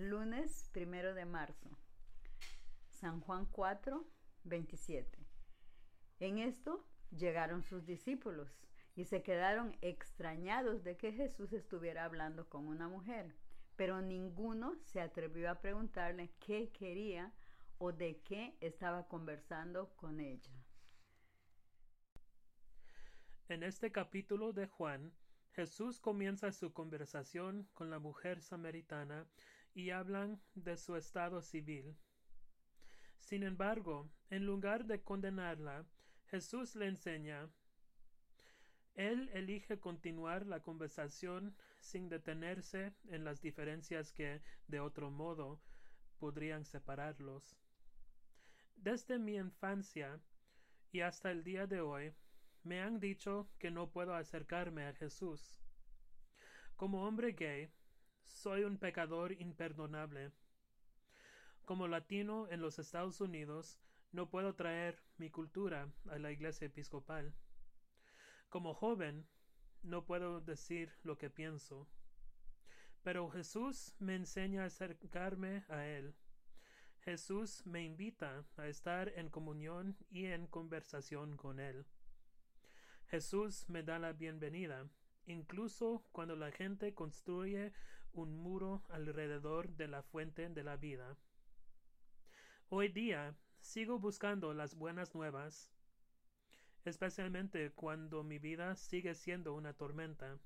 lunes primero de marzo. San Juan 4, 27. En esto llegaron sus discípulos y se quedaron extrañados de que Jesús estuviera hablando con una mujer, pero ninguno se atrevió a preguntarle qué quería o de qué estaba conversando con ella. En este capítulo de Juan, Jesús comienza su conversación con la mujer samaritana y hablan de su estado civil. Sin embargo, en lugar de condenarla, Jesús le enseña él elige continuar la conversación sin detenerse en las diferencias que, de otro modo, podrían separarlos. Desde mi infancia y hasta el día de hoy, me han dicho que no puedo acercarme a Jesús. Como hombre gay, soy un pecador imperdonable. Como latino en los Estados Unidos, no puedo traer mi cultura a la iglesia episcopal. Como joven, no puedo decir lo que pienso. Pero Jesús me enseña a acercarme a Él. Jesús me invita a estar en comunión y en conversación con Él. Jesús me da la bienvenida, incluso cuando la gente construye un muro alrededor de la fuente de la vida. Hoy día sigo buscando las buenas nuevas, especialmente cuando mi vida sigue siendo una tormenta.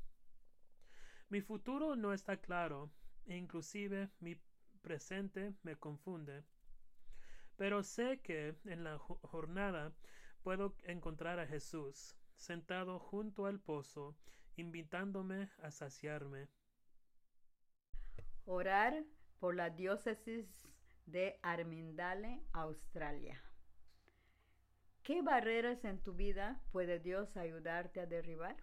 Mi futuro no está claro, e inclusive mi presente me confunde. Pero sé que en la jornada puedo encontrar a Jesús, sentado junto al pozo, invitándome a saciarme. Orar por la diócesis de Armindale, Australia. ¿Qué barreras en tu vida puede Dios ayudarte a derribar?